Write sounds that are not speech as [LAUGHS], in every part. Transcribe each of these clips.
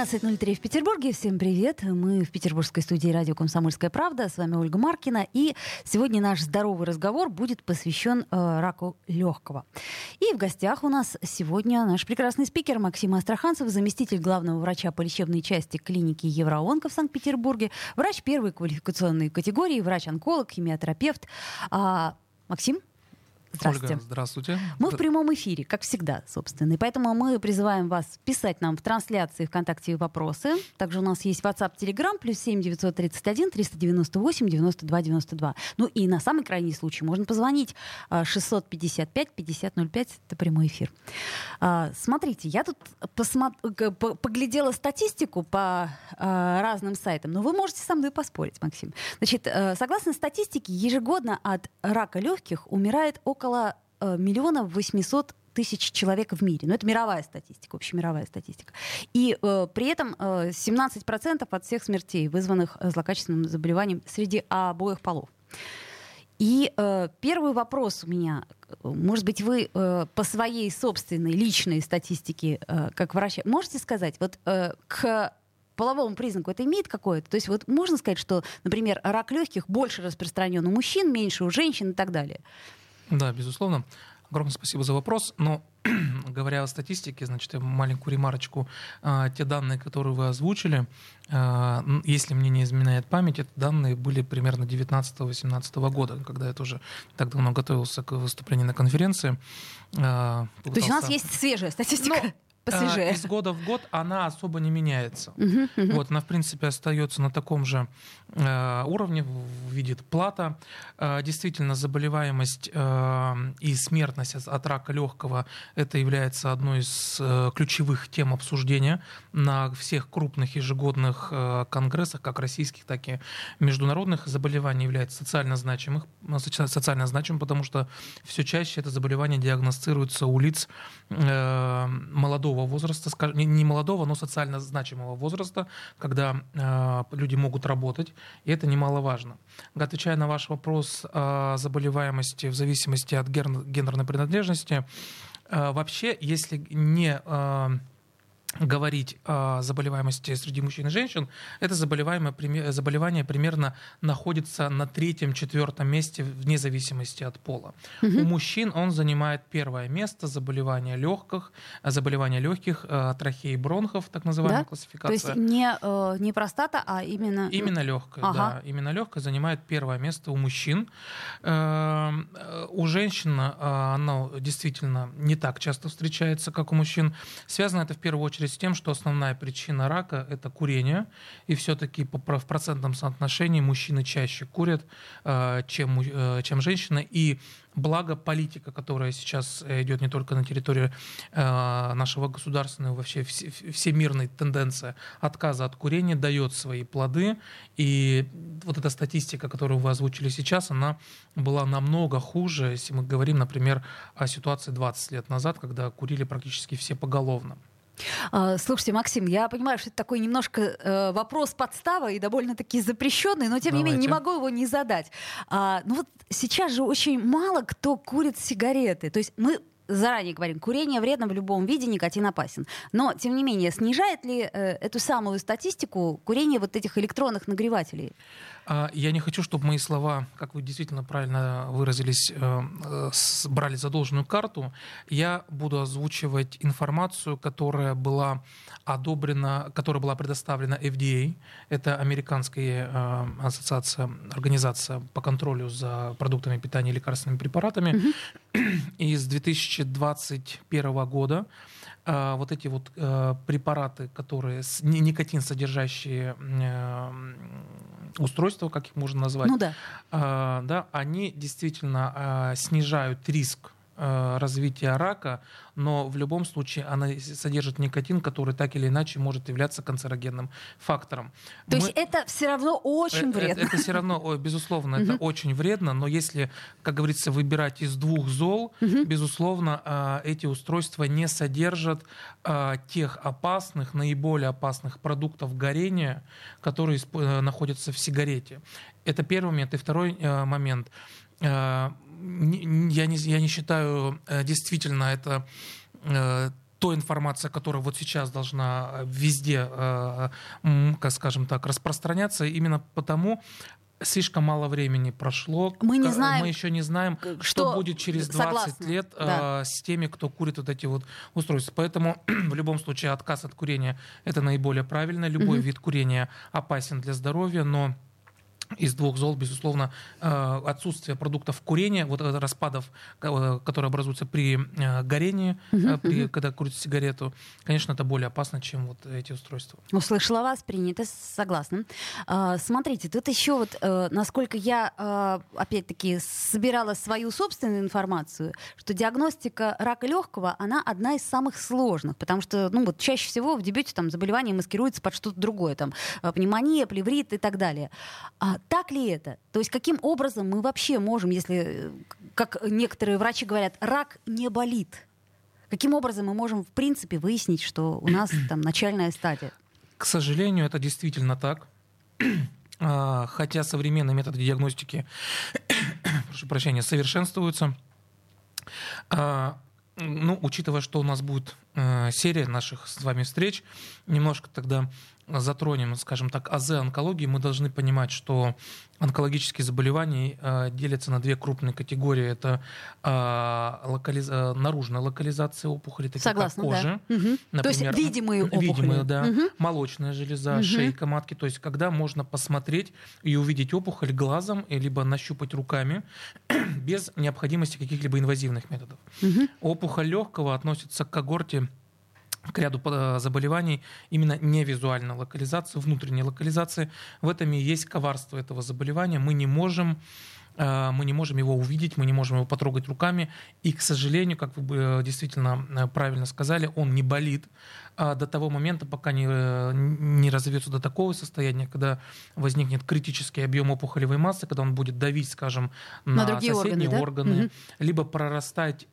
13.03 в Петербурге. Всем привет. Мы в петербургской студии радио «Комсомольская правда». С вами Ольга Маркина. И сегодня наш здоровый разговор будет посвящен э, раку легкого. И в гостях у нас сегодня наш прекрасный спикер Максим Астраханцев, заместитель главного врача по лечебной части клиники Евроонко в Санкт-Петербурге, врач первой квалификационной категории, врач-онколог, химиотерапевт. А, Максим, Здравствуйте. Ольга, здравствуйте. Мы в прямом эфире, как всегда, собственно. И поэтому мы призываем вас писать нам в трансляции ВКонтакте вопросы. Также у нас есть WhatsApp, Telegram, плюс 7 931 398 92 92. Ну и на самый крайний случай можно позвонить 655 5005. Это прямой эфир. А, смотрите, я тут посмо... поглядела статистику по а, разным сайтам, но вы можете со мной поспорить, Максим. Значит, э, согласно статистике, ежегодно от рака легких умирает около около э, миллиона восьмисот тысяч человек в мире. Но это мировая статистика, общемировая статистика. И э, при этом э, 17% от всех смертей, вызванных злокачественным заболеванием среди обоих полов. И э, первый вопрос у меня. Может быть, вы э, по своей собственной личной статистике, э, как врач, можете сказать, вот э, к половому признаку это имеет какое-то? То есть вот можно сказать, что, например, рак легких больше распространен у мужчин, меньше у женщин и так далее? Да, безусловно. Огромное спасибо за вопрос. Но [CLEARS THROAT] говоря о статистике, значит, маленькую ремарочку. А, те данные, которые вы озвучили, а, если мне не изменяет память, это данные были примерно 19-18 года, когда я тоже так давно готовился к выступлению на конференции. А, То есть у нас есть свежая статистика? Ну, [LAUGHS] посвежее. Из года в год она особо не меняется. Uh-huh, uh-huh. Вот, она, в принципе, остается на таком же уровне, видит плата. Э, действительно, заболеваемость э, и смертность от, рака легкого это является одной из э, ключевых тем обсуждения на всех крупных ежегодных э, конгрессах, как российских, так и международных. Заболевание является социально значимых, социально значимым, потому что все чаще это заболевание диагностируется у лиц э, молодого возраста, не молодого, но социально значимого возраста, когда э, люди могут работать, и это немаловажно. Отвечая на ваш вопрос о заболеваемости в зависимости от гендерной принадлежности, э, вообще, если не э, говорить о заболеваемости среди мужчин и женщин, это заболевание, заболевание примерно находится на третьем-четвертом месте вне зависимости от пола. Угу. У мужчин он занимает первое место заболевания легких, заболевания легких, э, трахеи бронхов, так называемая да? классификация. То есть не, э, не простата, а именно... Именно легкая, ага. да. Именно легкая занимает первое место у мужчин. Э, у женщин оно действительно не так часто встречается, как у мужчин. Связано это в первую очередь очередь с тем, что основная причина рака – это курение, и все-таки в процентном соотношении мужчины чаще курят, э, чем, э, чем женщины, и Благо политика, которая сейчас идет не только на территории э, нашего государства, но и вообще все, всемирной тенденция отказа от курения дает свои плоды. И вот эта статистика, которую вы озвучили сейчас, она была намного хуже, если мы говорим, например, о ситуации 20 лет назад, когда курили практически все поголовно. А, слушайте, Максим, я понимаю, что это такой немножко э, вопрос подстава и довольно-таки запрещенный, но тем Давайте. не менее не могу его не задать. А, ну вот сейчас же очень мало кто курит сигареты. То есть мы заранее говорим, курение вредно в любом виде, никотин опасен. Но, тем не менее, снижает ли э, эту самую статистику курение вот этих электронных нагревателей? А, я не хочу, чтобы мои слова, как вы действительно правильно выразились, э, э, брали за должную карту. Я буду озвучивать информацию, которая была одобрена, которая была предоставлена FDA. Это американская э, ассоциация, организация по контролю за продуктами питания и лекарственными препаратами. Mm-hmm. И с 2021 года вот эти вот препараты, которые никотин содержащие устройства, как их можно назвать, ну, да. А, да, они действительно а, снижают риск э, развития рака, но в любом случае она содержит никотин, который так или иначе может являться канцерогенным фактором. То Мы... есть это все равно очень вредно. Это, это все равно, безусловно, это очень вредно, но если, как говорится, выбирать из двух зол, безусловно, эти устройства не содержат тех опасных, наиболее опасных продуктов горения, которые находятся в сигарете. Это первый момент. И второй э, момент. Я, не, я не считаю э, действительно это э, той информация, которая вот сейчас должна везде, э, как скажем так, распространяться, именно потому, слишком мало времени прошло. Мы не знаем, мы еще не знаем, что, что будет через 20 согласна. лет да. э, с теми, кто курит вот эти вот устройства. Поэтому [CLEARS THROAT] в любом случае отказ от курения это наиболее правильно. Любой угу. вид курения опасен для здоровья, но из двух зол, безусловно, э, отсутствие продуктов курения, вот распадов, э, которые образуются при э, горении, угу, при, угу. когда курят сигарету, конечно, это более опасно, чем вот эти устройства. Услышала вас, принято, согласна. А, смотрите, тут еще вот, насколько я, опять-таки, собирала свою собственную информацию, что диагностика рака легкого, она одна из самых сложных, потому что, ну вот, чаще всего в дебюте там заболевание маскируется под что-то другое, там, пневмония, плеврит и так далее. А так ли это? То есть каким образом мы вообще можем, если, как некоторые врачи говорят, рак не болит? Каким образом мы можем, в принципе, выяснить, что у нас [CLEARS THROAT] там начальная стадия? К сожалению, это действительно так. [CLEARS THROAT] А, хотя современные методы диагностики, [CLEARS THROAT] прошу прощения, совершенствуются. А, ну, учитывая, что у нас будет э, серия наших с вами встреч, немножко тогда затронем, скажем так, АЗ онкологии, мы должны понимать, что онкологические заболевания э, делятся на две крупные категории. Это э, локализ... Э, наружная локализация опухоли, такие Согласна, как кожа. Да. Угу. Например, то есть видимые опухоли. Видимые, да. Угу. Молочная железа, угу. шейка матки. То есть когда можно посмотреть и увидеть опухоль глазом, либо нащупать руками [CLEARS THROAT] без необходимости каких-либо инвазивных методов. Угу. Опухоль легкого относится к когорте к ряду э, заболеваний именно не визуальной локализации, внутренней локализации. В этом и есть коварство этого заболевания. Мы не можем э, мы не можем его увидеть, мы не можем его потрогать руками. И, к сожалению, как вы э, действительно правильно сказали, он не болит до того момента, пока не, не разовьется до такого состояния, когда возникнет критический объем опухолевой массы, когда он будет давить, скажем, на, на соседние органы, да? органы угу. либо прорастать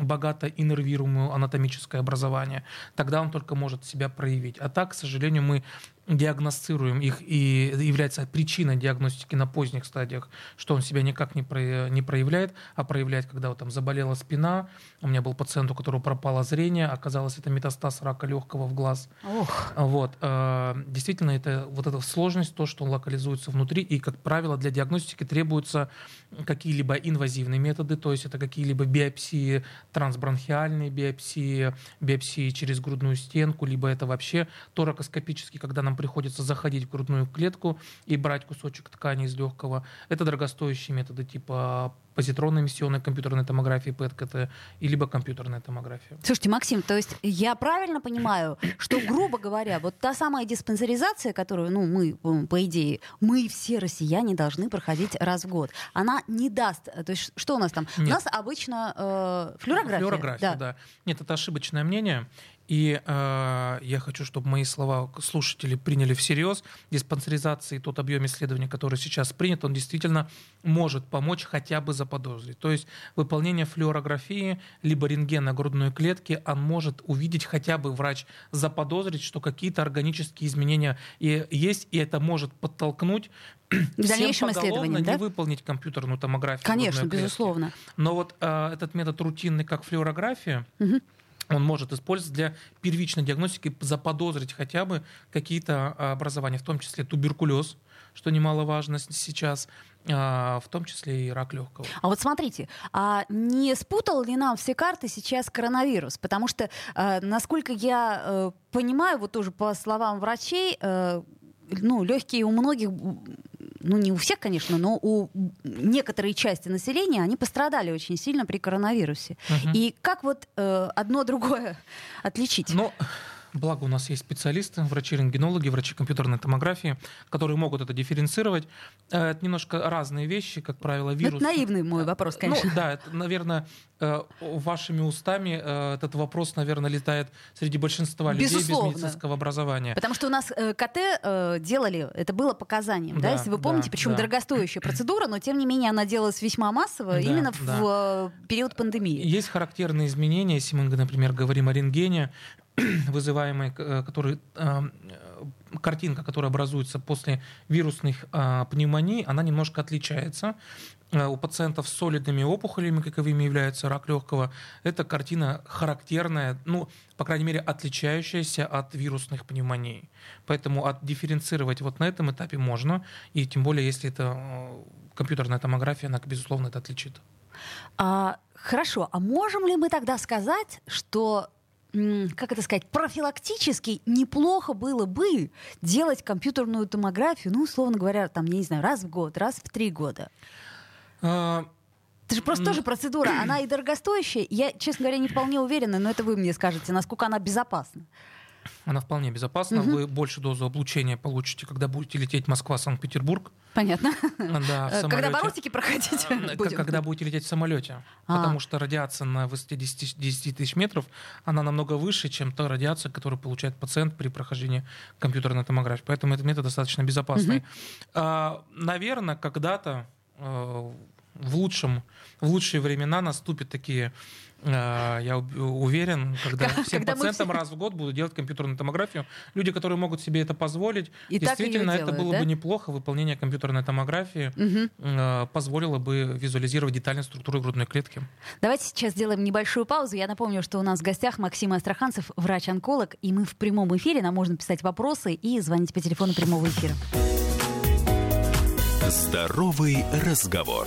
богато иннервируемое анатомическое образование, тогда он только может себя проявить. А так, к сожалению, мы диагностируем их и является причиной диагностики на поздних стадиях, что он себя никак не, про, не проявляет, а проявляет, когда вот там заболела спина. У меня был пациент, у которого пропало зрение, оказалось, это метастаз рака легкого в глаз. Ох. Вот. Э, действительно, это вот эта сложность, то, что он локализуется внутри, и, как правило, для диагностики требуются какие-либо инвазивные методы, то есть это какие-либо биопсии, трансбронхиальные биопсии, биопсии через грудную стенку, либо это вообще торакоскопические, когда нам нам приходится заходить в грудную клетку и брать кусочек ткани из легкого. Это дорогостоящие методы типа позитронно-эмиссионной компьютерной томографии ПЭТ-КТ и либо компьютерная томография. Слушайте, Максим, то есть я правильно понимаю, что, грубо говоря, вот та самая диспансеризация, которую, ну, мы, по идее, мы все россияне должны проходить раз в год, она не даст, то есть что у нас там? Нет. У нас обычно э, флюорография. Флюорография, да. да. Нет, это ошибочное мнение. И э, я хочу, чтобы мои слова слушатели приняли всерьез. Диспансеризация и тот объем исследований, который сейчас принят, он действительно может помочь хотя бы заподозрить. То есть выполнение флюорографии либо рентгена грудной клетки, он может увидеть хотя бы врач заподозрить, что какие-то органические изменения и есть, и это может подтолкнуть в дальнейшем исследовании, да? не выполнить компьютерную томографию. Конечно, безусловно. Но вот э, этот метод рутинный, как флюорография, угу он может использовать для первичной диагностики, заподозрить хотя бы какие-то а, образования, в том числе туберкулез, что немаловажно сейчас, а, в том числе и рак легкого. А вот смотрите, а не спутал ли нам все карты сейчас коронавирус? Потому что, насколько я э, понимаю, вот тоже по словам врачей, э, ну, легкие у многих ну не у всех, конечно, но у некоторой части населения они пострадали очень сильно при коронавирусе. Угу. И как вот э, одно другое [LAUGHS] отличить? Ну, Благо у нас есть специалисты, врачи-рентгенологи, врачи компьютерной томографии, которые могут это дифференцировать. Э, это немножко разные вещи, как правило, ну, вирус. Это наивный мой вопрос, конечно. Ну, да, это, наверное, э, вашими устами э, этот вопрос, наверное, летает среди большинства людей Безусловно. без медицинского образования. Потому что у нас КТ делали, это было показанием, да, да если вы помните, да, причем да. дорогостоящая процедура, но тем не менее она делалась весьма массово да, именно да. в период пандемии. Есть характерные изменения, если мы, например, говорим о рентгене, [CLEARS THROAT] вызываемый, э, который, э, картинка, которая образуется после вирусных э, пневмоний, она немножко отличается. У пациентов с солидными опухолями, каковыми является рак легкого, эта картина характерная, ну, по крайней мере, отличающаяся от вирусных пневмоний. Поэтому отдифференцировать вот на этом этапе можно, и тем более, если это компьютерная томография, она, безусловно, это отличит. А, хорошо, а можем ли мы тогда сказать, что как это сказать, профилактически неплохо было бы делать компьютерную томографию, ну, условно говоря, там, я не знаю, раз в год, раз в три года. А... Это же просто тоже процедура, она и дорогостоящая. Я, честно говоря, не вполне уверена, но это вы мне скажете, насколько она безопасна. Она вполне безопасна. Угу. Вы больше дозу облучения получите, когда будете лететь Москва-Санкт-Петербург. Понятно. Да, в Когда бортики проходить будем. Когда будете лететь в самолете. А. Потому что радиация на высоте 10, 10 тысяч метров, она намного выше, чем та радиация, которую получает пациент при прохождении компьютерной томографии. Поэтому этот метод достаточно безопасный. Угу. А, наверное, когда-то э, в, лучшем, в лучшие времена наступят такие а, я уверен, когда всем когда пациентам все... раз в год будут делать компьютерную томографию, люди, которые могут себе это позволить, И действительно, делают, это было да? бы неплохо. Выполнение компьютерной томографии угу. позволило бы визуализировать детальную структуру грудной клетки. Давайте сейчас сделаем небольшую паузу. Я напомню, что у нас в гостях Максим Астраханцев, врач-онколог, и мы в прямом эфире. Нам можно писать вопросы и звонить по телефону прямого эфира. Здоровый разговор.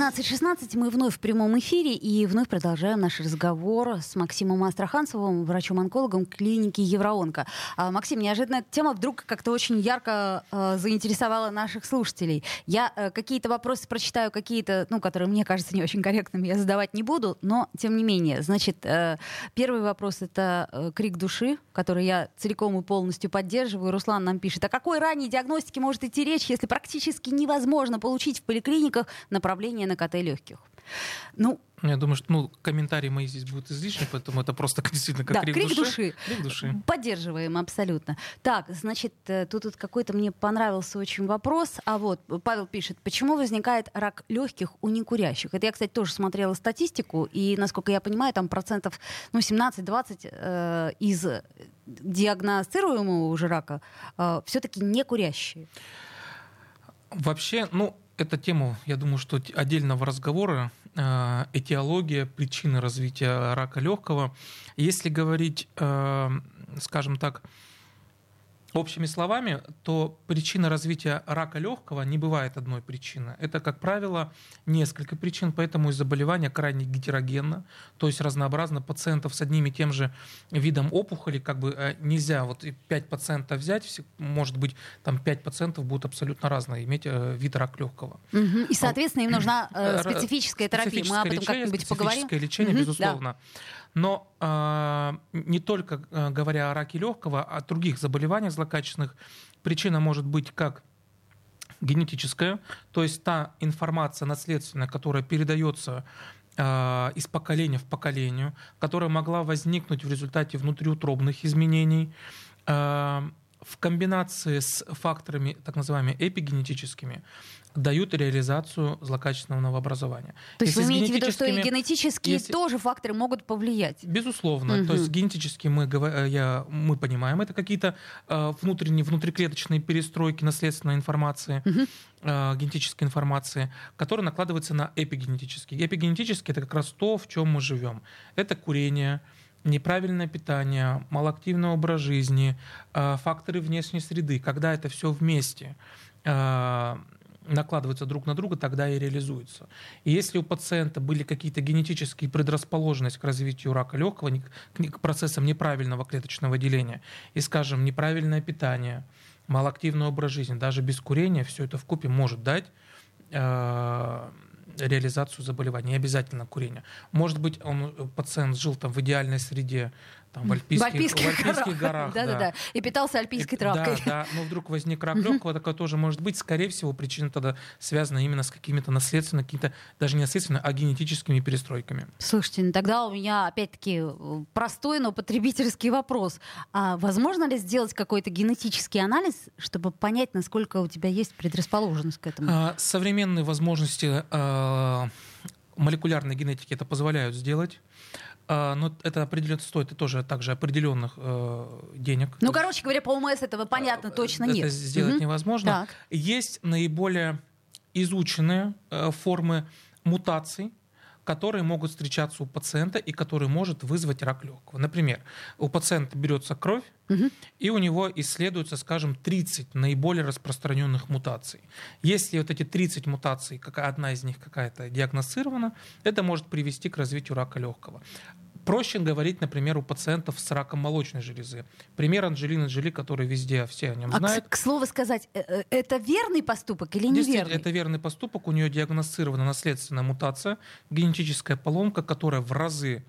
13.16 мы вновь в прямом эфире и вновь продолжаем наш разговор с Максимом Астраханцевым, врачом-онкологом клиники Евроонко. А, Максим, неожиданно тема вдруг как-то очень ярко э, заинтересовала наших слушателей. Я э, какие-то вопросы прочитаю, какие-то, ну, которые мне кажутся не очень корректными, я задавать не буду, но тем не менее. Значит, э, первый вопрос — это э, крик души, который я целиком и полностью поддерживаю. Руслан нам пишет, о какой ранней диагностике может идти речь, если практически невозможно получить в поликлиниках направление на КТ легких. Ну, я думаю, что ну, комментарии мои здесь будут излишни, поэтому это просто [LAUGHS] действительно как да, крик, крик души. души. Крик души. Поддерживаем абсолютно. Так, значит, э, тут, тут какой-то мне понравился очень вопрос. А вот Павел пишет, почему возникает рак легких у некурящих? Это я, кстати, тоже смотрела статистику, и, насколько я понимаю, там процентов ну, 17-20 э, из диагностируемого уже рака э, все-таки не курящие. Вообще, ну, эта тема, я думаю, что отдельного разговора, э, этиология, причины развития рака легкого. Если говорить, э, скажем так, Общими словами, то причина развития рака легкого не бывает одной причины. Это, как правило, несколько причин, поэтому и заболевание крайне гетерогенно, то есть разнообразно пациентов с одним и тем же видом опухоли, как бы э, нельзя вот 5 пациентов взять, может быть, там 5 пациентов будут абсолютно разные, иметь э, вид рака легкого. Угу. И, соответственно, им нужна э, специфическая терапия. Мы об этом как-нибудь поговорим. Специфическое лечение, угу, безусловно. Да. Но не только э, говоря о раке легкого, а о других заболеваниях злокачественных, причина может быть как генетическая, то есть та информация наследственная, которая передается из поколения в поколение, которая могла возникнуть в результате внутриутробных изменений, в комбинации с факторами так называемыми эпигенетическими, дают реализацию злокачественного новообразования. То есть Если вы имеете в виду, что и генетические если... тоже факторы могут повлиять? Безусловно. Угу. То есть генетически мы, э, я, мы понимаем, это какие-то э, внутренние, внутриклеточные перестройки наследственной информации, угу. генетической информации, которые накладываются на эпигенетические. Эпигенетические — это как раз то, в чем мы живем. Это курение, неправильное питание, малоактивный образ жизни, факторы внешней среды. Когда это все вместе накладываются друг на друга, тогда и реализуются. И если у пациента были какие-то генетические предрасположенности к развитию рака легкого, к процессам неправильного клеточного деления, и, скажем, неправильное питание, малоактивный образ жизни, даже без курения, все это в купе может дать э, реализацию заболевания, не обязательно курение. Может быть, он, э, пациент жил там в идеальной среде, там, в Альпийских, в Альпийских, в Альпийских горах. [LAUGHS] Да, да, да. И питался альпийской и, травкой. Да, да. Но вдруг возник рак легкого, такое тоже может быть. Скорее всего, причина тогда связана именно с какими-то наследственными, какими-то даже не наследственными, а генетическими перестройками. Слушайте, ну тогда у меня опять-таки простой, но потребительский вопрос. А возможно ли сделать какой-то генетический анализ, чтобы понять, насколько у тебя есть предрасположенность к этому? А, современные возможности а, молекулярной генетики это позволяют сделать. А, но это определенно стоит тоже также определенных э, денег. Ну, короче говоря, по ОМС этого понятно э, точно это нет. Это сделать угу. невозможно. Так. Есть наиболее изученные э, формы мутаций, которые могут встречаться у пациента и которые может вызвать рак легкого. Например, у пациента берется кровь, угу. и у него исследуется, скажем, 30 наиболее распространенных мутаций. Если вот эти 30 мутаций, какая одна из них какая-то диагностирована, это может привести к развитию рака легкого. Проще говорить, например, у пациентов с раком молочной железы. Пример Анджелины Джоли, который везде все о нем а знают. К, к слову сказать, э, э, это верный поступок или неверный? это верный поступок. У нее диагностирована наследственная мутация, генетическая поломка, которая в разы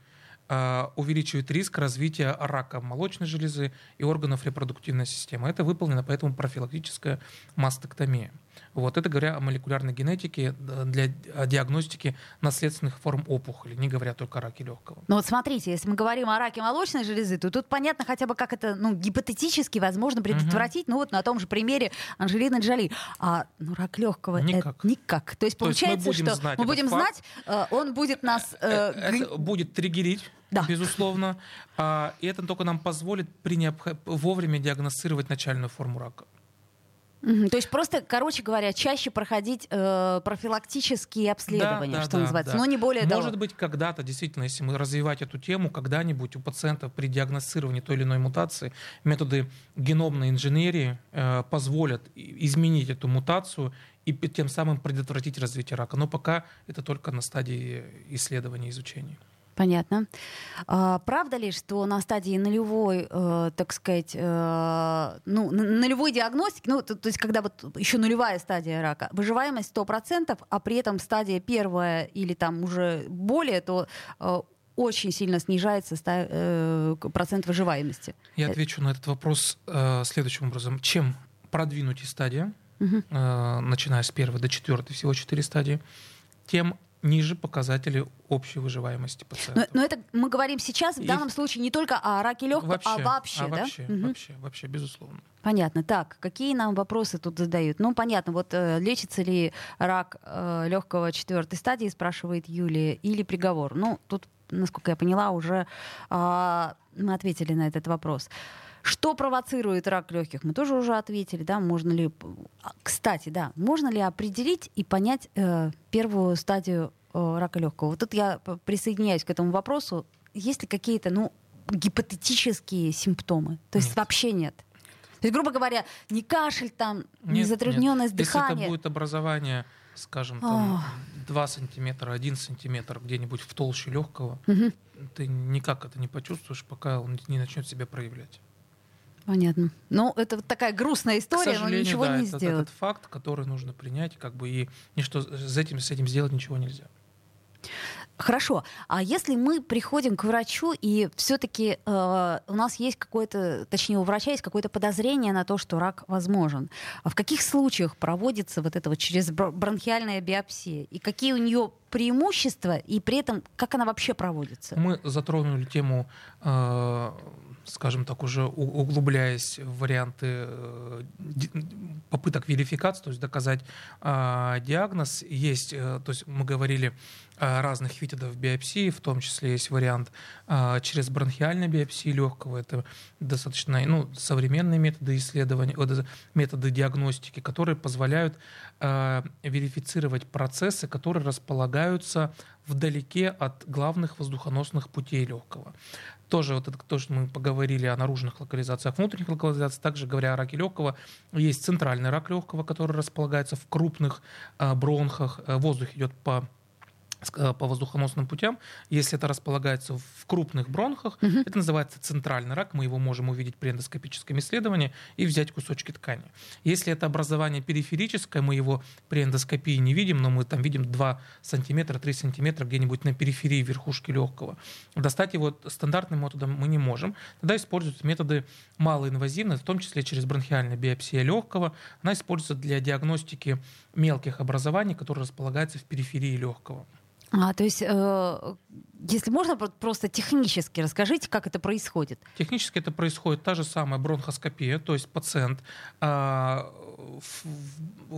э, увеличивает риск развития рака молочной железы и органов репродуктивной системы. Это выполнена поэтому профилактическая мастектомия. Вот это говоря о молекулярной генетике для диагностики наследственных форм опухоли, не говоря только о раке легкого. Ну вот смотрите, если мы говорим о раке молочной железы, то тут понятно хотя бы, как это ну, гипотетически возможно предотвратить. Угу. Ну вот на том же примере Анжелины Джоли. А ну, рак легкого никак. Это никак. То есть получается, То есть мы что мы будем знать, э, он будет нас... Э, э, это будет триггерить да. безусловно. А, и это только нам позволит при необх... вовремя диагностировать начальную форму рака. Угу. То есть просто, короче говоря, чаще проходить э, профилактические обследования, да, что да, называется, да. но не более Может того. быть, когда-то, действительно, если мы развивать эту тему, когда-нибудь у пациентов при диагностировании той или иной мутации методы геномной инженерии э, позволят изменить эту мутацию и тем самым предотвратить развитие рака. Но пока это только на стадии исследования и изучения. Понятно. А, правда ли, что на стадии нулевой, э, так сказать, э, ну, нулевой диагностики, ну, то, то есть когда вот еще нулевая стадия рака, выживаемость 100%, а при этом стадия первая или там уже более, то э, очень сильно снижается ста, э, процент выживаемости? Я отвечу на этот вопрос э, следующим образом. Чем продвинутее стадия, угу. э, начиная с первой до четвертой, всего четыре стадии, тем ниже показатели общей выживаемости пациента. Но, но это мы говорим сейчас в данном случае не только о раке легкого, вообще, а вообще, а да? Вообще, угу. вообще, вообще, безусловно. Понятно. Так, какие нам вопросы тут задают? Ну, понятно, вот э, лечится ли рак э, легкого четвертой стадии, спрашивает Юлия, или приговор? Ну, тут, насколько я поняла, уже э, мы ответили на этот вопрос. Что провоцирует рак легких? Мы тоже уже ответили, да, можно ли... А, кстати, да, можно ли определить и понять э, первую стадию э, рака легкого? Вот тут я присоединяюсь к этому вопросу. Есть ли какие-то, ну, гипотетические симптомы? То есть нет. вообще нет? То есть, грубо говоря, не кашель там, нет, не затрудненность нет. дыхания. Если это будет образование, скажем, там, oh. 2 сантиметра, 1 сантиметр где-нибудь в толще легкого, угу. ты никак это не почувствуешь, пока он не начнет себя проявлять. Понятно. Ну, это вот такая грустная история, но ничего да, не это, сделать. Это факт, который нужно принять, как бы и ничто с этим, с этим сделать ничего нельзя. Хорошо. А если мы приходим к врачу и все-таки э, у нас есть какое-то, точнее у врача есть какое-то подозрение на то, что рак возможен, а в каких случаях проводится вот это вот через бронхиальная биопсия и какие у нее преимущества и при этом как она вообще проводится? Мы затронули тему э, скажем так, уже углубляясь в варианты э, попыток верификации, то есть доказать э, диагноз, есть, э, то есть мы говорили разных методов биопсии, в том числе есть вариант э, через бронхиальной биопсии легкого, это достаточно ну, современные методы исследования, методы диагностики, которые позволяют э, верифицировать процессы, которые располагаются вдалеке от главных воздухоносных путей легкого. Тоже вот это то, что мы поговорили о наружных локализациях, внутренних локализациях, также говоря о раке легкого, есть центральный рак легкого, который располагается в крупных э, бронхах, э, воздух идет по по воздухоносным путям, если это располагается в крупных бронхах, угу. это называется центральный рак, мы его можем увидеть при эндоскопическом исследовании и взять кусочки ткани. Если это образование периферическое, мы его при эндоскопии не видим, но мы там видим 2 сантиметра, 3 сантиметра где-нибудь на периферии верхушки легкого. Достать его стандартным методом мы не можем. Тогда используются методы малоинвазивные, в том числе через бронхиальную биопсию легкого. Она используется для диагностики мелких образований, которые располагаются в периферии легкого. А, то есть, э, если можно, просто технически расскажите, как это происходит. Технически это происходит та же самая бронхоскопия, то есть пациент э, в,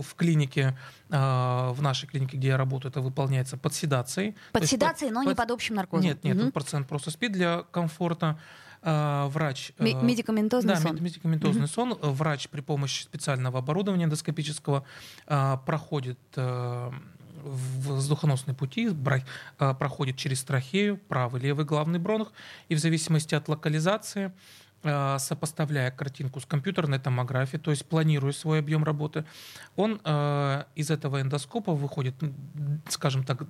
в клинике, э, в нашей клинике, где я работаю, это выполняется под седацией. Под седацией, под, но под... не под общим наркозом. Нет, нет, угу. пациент просто спит для комфорта. Uh, врач... Uh, медикаментозный да, сон. медикаментозный угу. сон. Врач при помощи специального оборудования эндоскопического проходит воздухоносные пути а, проходит через трахею, правый, левый главный бронх, и в зависимости от локализации а, сопоставляя картинку с компьютерной томографией, то есть планируя свой объем работы, он э, из этого эндоскопа выходит, скажем так,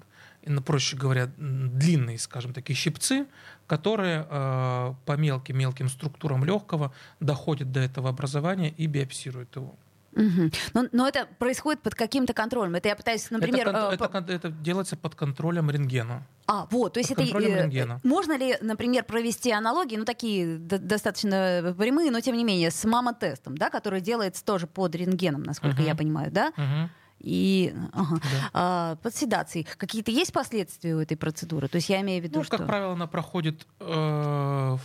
проще говоря, длинные, скажем, такие щипцы, которые по мелким-мелким структурам легкого доходят до этого образования и биопсируют его. Угу. Но, но это происходит под каким-то контролем. Это я пытаюсь, например... Это, э, это, по... это делается под контролем рентгена. А, вот, то есть под это... Э, рентгена. Можно ли, например, провести аналогии, ну, такие достаточно прямые, но тем не менее, с мамотестом, да, который делается тоже под рентгеном, насколько угу. я понимаю, да? Угу и ага. да. а, под седацией. Какие-то есть последствия у этой процедуры? То есть я имею в виду, ну, что... как правило, она проходит э,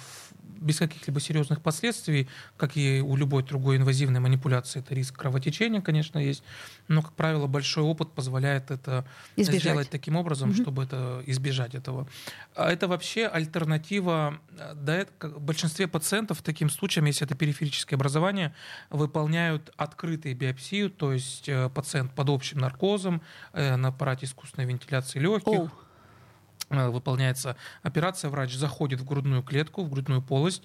без каких-либо серьезных последствий, как и у любой другой инвазивной манипуляции. Это риск кровотечения, конечно, есть, но, как правило, большой опыт позволяет это избежать. сделать таким образом, угу. чтобы это, избежать этого. А это вообще альтернатива, да, это, в большинстве пациентов таким случаем, если это периферическое образование, выполняют открытые биопсию, то есть э, пациент под общим наркозом э, на аппарате искусственной вентиляции легких. Oh Э, выполняется операция, врач заходит в грудную клетку, в грудную полость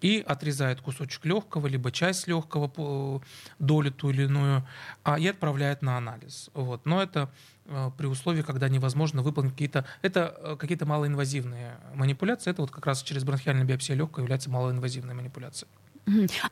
и отрезает кусочек легкого, либо часть легкого, долю ту или иную, а, и отправляет на анализ. Вот. Но это э, при условии, когда невозможно выполнить какие-то... Это э, какие-то малоинвазивные манипуляции. Это вот как раз через бронхиальную биопсию легкого является малоинвазивной манипуляцией.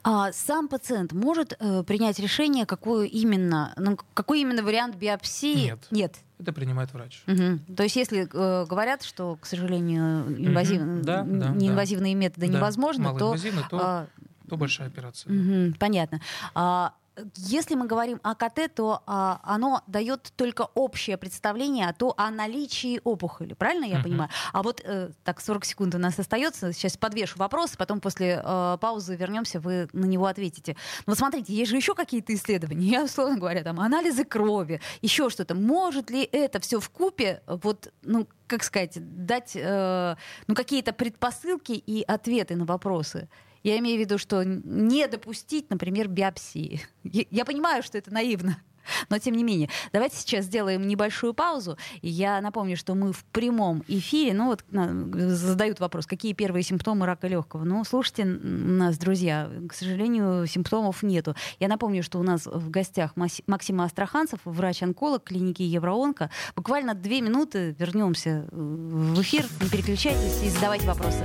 А сам пациент может э, принять решение, какую именно, ну, какой именно вариант биопсии? Нет. Нет. Это принимает врач. Угу. То есть, если э, говорят, что, к сожалению, инвазив... угу. да, да, неинвазивные да. методы да. невозможно, то, то, а... то большая операция. Угу. Понятно. А если мы говорим о КТ, то а, оно дает только общее представление о, то, о наличии опухоли. Правильно я uh-huh. понимаю? А вот э, так, 40 секунд у нас остается. Сейчас подвешу вопрос, потом после э, паузы вернемся, вы на него ответите. Но вот смотрите, есть же еще какие-то исследования. [LAUGHS] Я, условно говоря, там анализы крови, еще что-то. Может ли это все в купе, вот, ну, как сказать, дать э, ну, какие-то предпосылки и ответы на вопросы? Я имею в виду, что не допустить, например, биопсии. Я понимаю, что это наивно. [LAUGHS] Но тем не менее, давайте сейчас сделаем небольшую паузу. Я напомню, что мы в прямом эфире. Ну вот задают вопрос, какие первые симптомы рака легкого. Ну, слушайте нас, друзья. К сожалению, симптомов нету. Я напомню, что у нас в гостях Максима Астраханцев, врач-онколог клиники Евроонко. Буквально две минуты вернемся в эфир. Не переключайтесь и задавайте вопросы.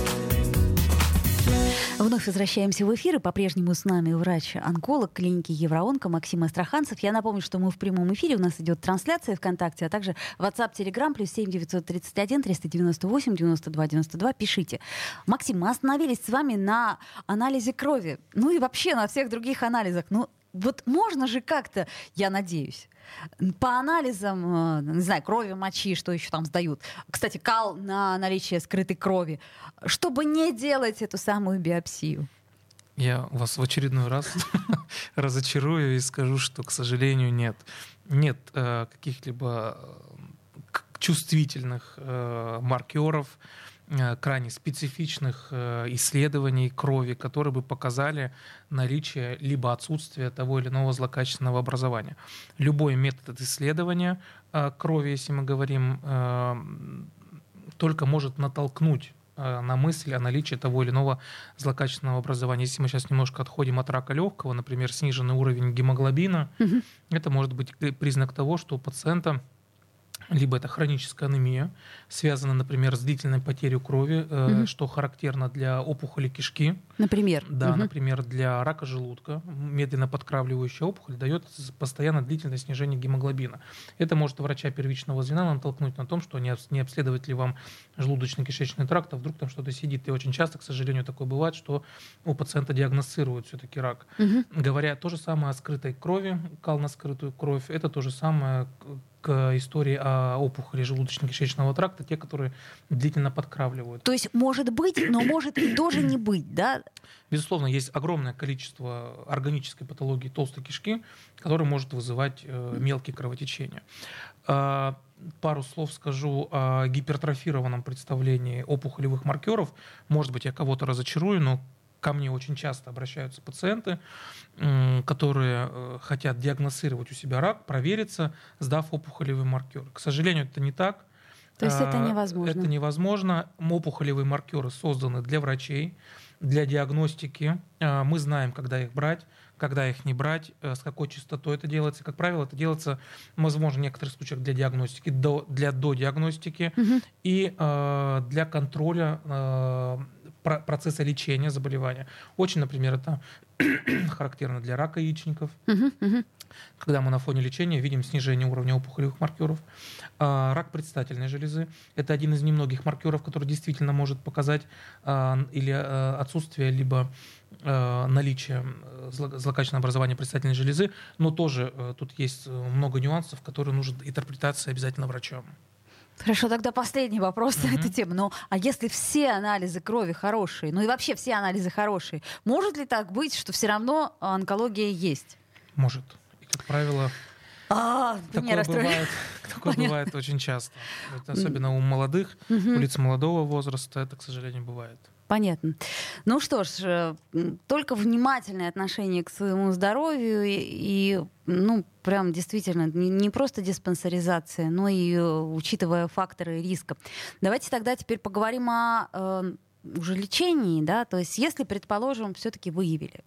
Вновь возвращаемся в эфир, и по-прежнему с нами врач-онколог клиники Евроонко Максим Астраханцев. Я напомню, что мы в прямом эфире, у нас идет трансляция ВКонтакте, а также WhatsApp, Telegram, плюс 7 931 398 92 92. Пишите. Максим, мы остановились с вами на анализе крови, ну и вообще на всех других анализах. Ну, вот можно же как-то, я надеюсь, по анализам, э, не знаю, крови, мочи, что еще там сдают. Кстати, кал на наличие скрытой крови. Чтобы не делать эту самую биопсию. Я вас в очередной раз [LAUGHS] разочарую и скажу, что, к сожалению, нет. Нет э, каких-либо э, чувствительных маркеров, крайне специфичных э, исследований крови, которые бы показали наличие либо отсутствие того или иного злокачественного образования. Любой метод исследования э, крови, если мы говорим, только может натолкнуть на мысль о наличии того или иного злокачественного образования. Если мы сейчас немножко отходим от рака легкого, например, сниженный уровень гемоглобина, угу. это может быть признак того, что у пациента либо это хроническая анемия, связана, например, с длительной потерей крови, угу. что характерно для опухоли кишки. Например? Да, угу. например, для рака желудка. Медленно подкравливающая опухоль дает постоянно длительное снижение гемоглобина. Это может врача первичного звена натолкнуть на том, что не обследовать ли вам желудочно-кишечный тракт, а вдруг там что-то сидит. И очень часто, к сожалению, такое бывает, что у пациента диагностируют все-таки рак. Угу. Говоря то же самое о скрытой крови, кал на скрытую кровь, это то же самое к истории о опухоли желудочно-кишечного тракта, те, которые длительно подкравливают. То есть может быть, но может и тоже не быть, да? Безусловно, есть огромное количество органической патологии толстой кишки, которая может вызывать э, мелкие кровотечения. Э, пару слов скажу о гипертрофированном представлении опухолевых маркеров. Может быть, я кого-то разочарую, но ко мне очень часто обращаются пациенты, которые э, хотят диагностировать у себя рак, провериться, сдав опухолевый маркер. К сожалению, это не так. То есть это а, невозможно? Это невозможно. Опухолевые маркеры созданы для врачей, для диагностики. А, мы знаем, когда их брать, когда их не брать, э, с какой частотой это делается. Как правило, это делается, возможно, в некоторых случаях для диагностики, до, для додиагностики угу. и э, для контроля процесса лечения заболевания. Очень, например, это [CLEARS THROAT] характерно для рака яичников, uh-huh, uh-huh. когда мы на фоне лечения видим снижение уровня опухолевых маркеров. А, рак предстательной железы – это один из немногих маркеров, который действительно может показать а, или а, отсутствие либо а, наличие злокачественного образования предстательной железы, но тоже а, тут есть много нюансов, которые нужна интерпретация обязательно врачом. Хорошо, тогда последний вопрос mm-hmm. на эту тему. Ну, а если все анализы крови хорошие, ну и вообще все анализы хорошие, может ли так быть, что все равно онкология есть? Может. И, как правило, а, такое, бывает, [LAUGHS] такое бывает очень часто. Это особенно у молодых, mm-hmm. у лиц молодого возраста, это, к сожалению, бывает. Понятно. Ну что ж, э, только внимательное отношение к своему здоровью и, и ну, прям действительно, не, не просто диспансеризация, но и э, учитывая факторы риска. Давайте тогда теперь поговорим о э, уже лечении, да, то есть если, предположим, все-таки выявили,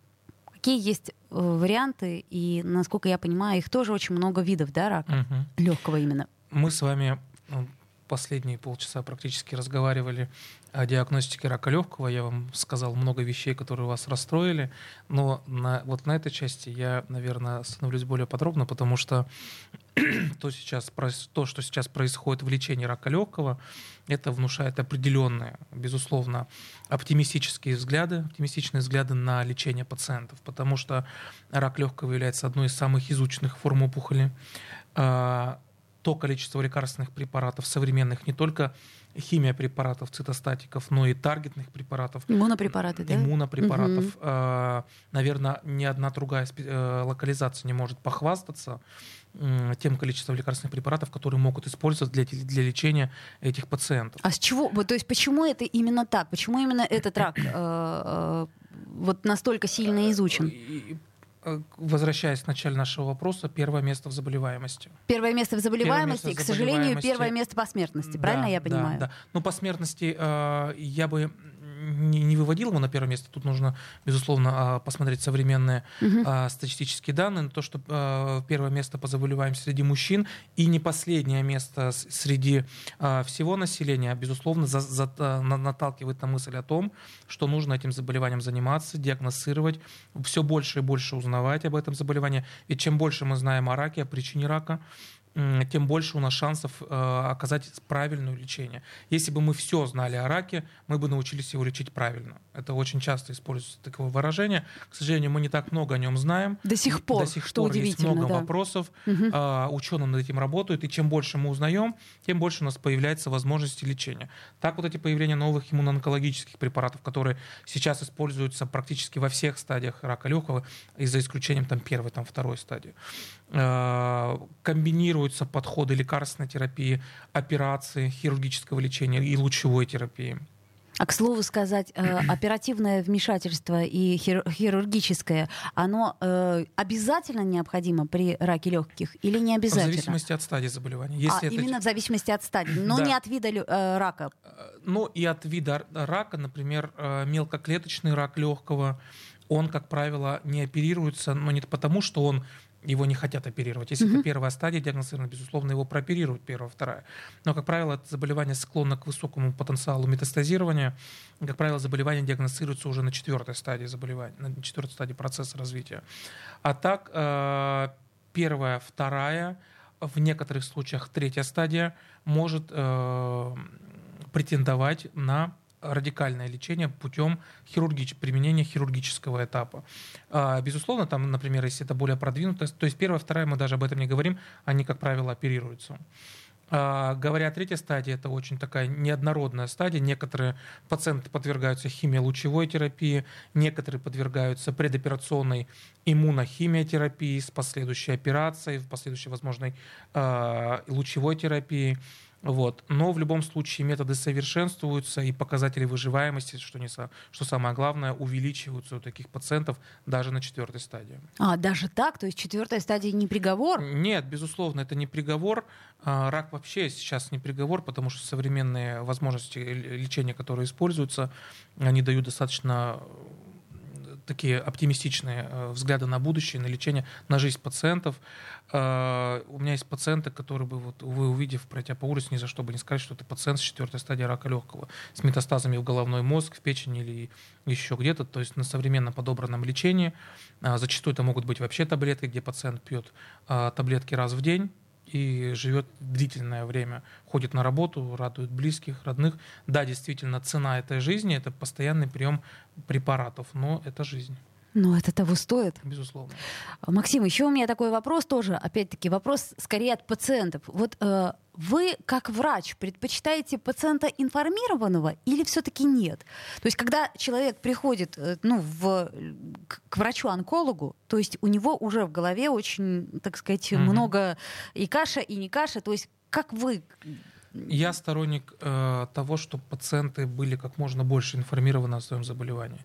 какие есть э, варианты, и, насколько я понимаю, их тоже очень много видов, да, рака угу. легкого именно. Мы с вами ну, последние полчаса практически разговаривали о диагностике рака легкого. Я вам сказал много вещей, которые вас расстроили. Но на, вот на этой части я, наверное, становлюсь более подробно, потому что [CLEARS THROAT] то, сейчас, то, что сейчас происходит в лечении рака легкого, это внушает определенные, безусловно, оптимистические взгляды, оптимистичные взгляды на лечение пациентов, потому что рак легкого является одной из самых изученных форм опухоли а, то количество лекарственных препаратов современных, не только химия препаратов, цитостатиков, но и таргетных препаратов. Иммунопрепараты, да? Иммунопрепаратов. Угу. Э, наверное, ни одна другая э, локализация не может похвастаться тем количеством лекарственных препаратов, которые могут использовать для, для лечения этих пациентов. А с чего? То есть почему это именно так? Почему именно этот рак э, э, вот настолько сильно изучен? Э, возвращаясь к началу нашего вопроса, первое место в заболеваемости. Первое место в заболеваемости, место в и, к сожалению, первое место по смертности. Правильно да, я понимаю? Да, да. Ну, по смертности э, я бы не, не выводил его на первое место. Тут нужно, безусловно, а, посмотреть современные угу. статистические данные. То, что а, первое место по заболеваемости среди мужчин и не последнее место среди всего населения, безусловно, за, за, наталкивает на мысль о том, что нужно этим заболеванием заниматься, диагностировать, все больше и больше узнавать об этом заболевании. Ведь чем больше мы знаем о раке, о причине рака, тем больше у нас шансов э, оказать правильное лечение. Если бы мы все знали о раке, мы бы научились его лечить правильно. Это очень часто используется такое выражение. К сожалению, мы не так много о нем знаем. До сих пор. До сих что пор есть много да. вопросов. Угу. Э, ученые над этим работают, и чем больше мы узнаем, тем больше у нас появляется возможности лечения. Так вот эти появления новых иммуноонкологических препаратов, которые сейчас используются практически во всех стадиях рака легкого, и за исключением там первой, там второй стадии, комбинируются подходы лекарственной терапии, операции, хирургического лечения и лучевой терапии. А к слову сказать, э, [CLEARS THROAT] оперативное вмешательство и хирургическое, оно э, обязательно необходимо при раке легких или не обязательно? В зависимости от стадии заболевания. Если а, это... именно в зависимости от стадии, но [CLEARS THROAT] да. не от вида э, рака. Ну и от вида рака, например, э, мелкоклеточный рак легкого, он, как правило, не оперируется, но не потому, что он его не хотят оперировать. Если mm-hmm. это первая стадия диагностирована, безусловно, его прооперируют, первая, вторая. Но, как правило, это заболевание склонно к высокому потенциалу метастазирования. Как правило, заболевание диагностируется уже на четвертой стадии заболевания, на четвертой стадии процесса развития. А так, э, первая, вторая, в некоторых случаях третья стадия может э, претендовать на радикальное лечение путем хирургич... применения хирургического этапа. А, безусловно, там, например, если это более продвинутое, то есть первая, вторая, мы даже об этом не говорим, они, как правило, оперируются. А, говоря о третьей стадии, это очень такая неоднородная стадия. Некоторые пациенты подвергаются химиолучевой терапии, некоторые подвергаются предоперационной иммунохимиотерапии с последующей операцией, последующей возможной э, лучевой терапии. Вот. Но в любом случае методы совершенствуются, и показатели выживаемости, что, не, что самое главное, увеличиваются у таких пациентов даже на четвертой стадии. А, даже так? То есть четвертая стадия не приговор? Нет, безусловно, это не приговор. А, рак вообще сейчас не приговор, потому что современные возможности лечения, которые используются, они дают достаточно такие оптимистичные э, взгляды на будущее, на лечение, на жизнь пациентов. Э, у меня есть пациенты, которые бы, вот, вы увидев, пройдя по улице, ни за что бы не сказать, что это пациент с четвертой стадии рака легкого, с метастазами в головной мозг, в печень или еще где-то, то есть на современно подобранном лечении. Э, зачастую это могут быть вообще таблетки, где пациент пьет таблетки раз в день, и живет длительное время, ходит на работу, радует близких, родных. Да, действительно, цена этой жизни — это постоянный прием препаратов, но это жизнь. Но это того стоит. Безусловно. Максим, еще у меня такой вопрос тоже, опять-таки, вопрос скорее от пациентов. Вот э, вы, как врач, предпочитаете пациента информированного или все-таки нет? То есть, когда человек приходит э, ну, в, к, к врачу-онкологу, то есть у него уже в голове очень, так сказать, mm-hmm. много и каша, и не каша. То есть, как вы я сторонник э, того, чтобы пациенты были как можно больше информированы о своем заболевании.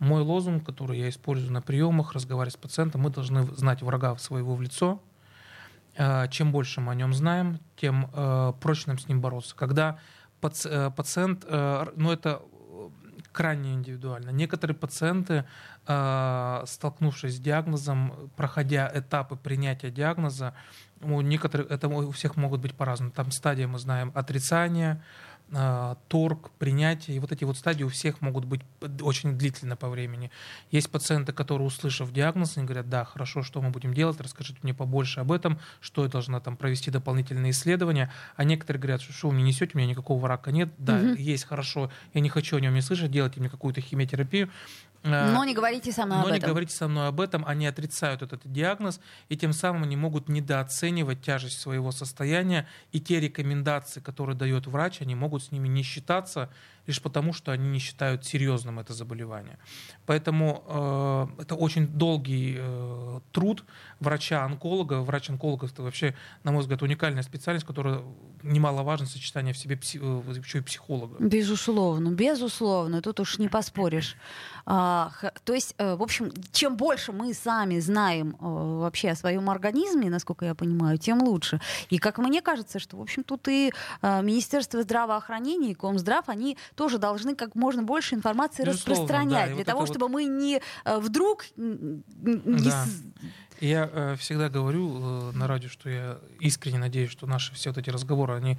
Мой лозунг, который я использую на приемах, разговаривая с пациентом, мы должны знать врага своего в лицо. Э, чем больше мы о нем знаем, тем э, проще нам с ним бороться. Когда э, пациент, ну это крайне индивидуально. Некоторые пациенты, столкнувшись с диагнозом, проходя этапы принятия диагноза, у некоторых это у всех могут быть по-разному. Там стадия мы знаем отрицания, торг, принятие. И вот эти вот стадии у всех могут быть очень длительно по времени. Есть пациенты, которые, услышав диагноз, они говорят, да, хорошо, что мы будем делать, расскажите мне побольше об этом, что я должна там провести дополнительные исследования. А некоторые говорят, что вы мне несете, у меня никакого рака нет, да, угу. есть хорошо, я не хочу о нем не слышать, делайте мне какую-то химиотерапию. Э, но не говорите со мной Но об этом. не говорите со мной об этом, они отрицают этот диагноз, и тем самым они могут недооценивать тяжесть своего состояния, и те рекомендации, которые дает врач, они могут с ними не считаться, лишь потому, что они не считают серьезным это заболевание. Поэтому э, это очень долгий э, труд врача-онколога. Врач-онколог это вообще, на мой взгляд, уникальная специальность, которая немаловажно сочетание в себе пси, э, еще и психолога. Безусловно, безусловно, тут уж не поспоришь. А, то есть, э, в общем, чем больше мы сами знаем э, вообще о своем организме, насколько я понимаю, тем лучше. И как мне кажется, что, в общем, тут и Министерство здравоохранения, и Комздрав, они тоже должны как можно больше информации Безусловно, распространять, да, для вот того, чтобы вот... мы не вдруг не да. Я э, всегда говорю э, на радио, что я искренне надеюсь, что наши все вот эти разговоры, они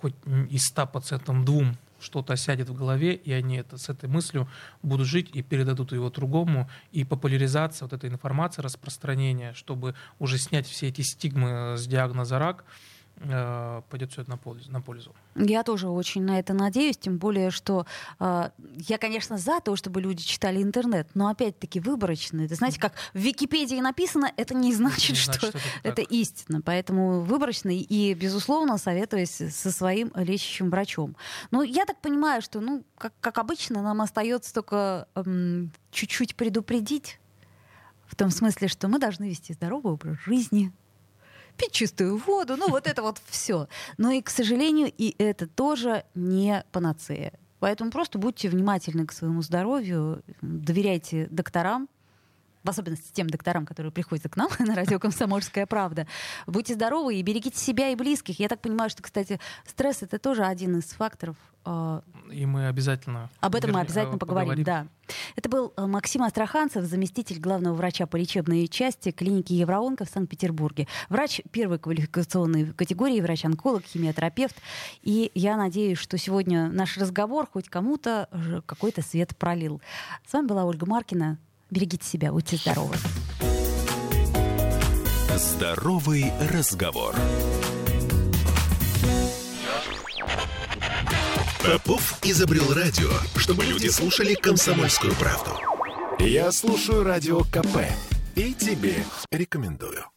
хоть из 100% двум что-то осядет в голове, и они это, с этой мыслью будут жить и передадут его другому, и популяризация вот этой информации, распространение, чтобы уже снять все эти стигмы с диагноза рак, Э, пойдет все это на пользу, на пользу. Я тоже очень на это надеюсь, тем более, что э, я, конечно, за то, чтобы люди читали интернет, но опять-таки выборочно. Это знаете, как в Википедии написано, это не значит, не что, значит, что это, это истина. Поэтому выборочно и, безусловно, советуюсь со своим лечащим врачом. Но я так понимаю, что, ну, как, как обычно, нам остается только эм, чуть-чуть предупредить, в том смысле, что мы должны вести здоровый образ жизни, пить чистую воду, ну вот это вот все. Но и, к сожалению, и это тоже не панацея. Поэтому просто будьте внимательны к своему здоровью, доверяйте докторам, в особенности тем докторам, которые приходят к нам [LAUGHS] на радио «Комсомольская правда». Будьте здоровы и берегите себя и близких. Я так понимаю, что, кстати, стресс — это тоже один из факторов а, и мы обязательно... Об этом мы обязательно поговорим, поговорим, да. Это был э, Максим Астраханцев, заместитель главного врача по лечебной части клиники Евроонка в Санкт-Петербурге. Врач первой квалификационной категории, врач-онколог, химиотерапевт. И я надеюсь, что сегодня наш разговор хоть кому-то какой-то свет пролил. С вами была Ольга Маркина. Берегите себя, будьте здоровы. Здоровый разговор. Попов изобрел радио, чтобы люди слушали комсомольскую правду. Я слушаю радио КП и тебе рекомендую.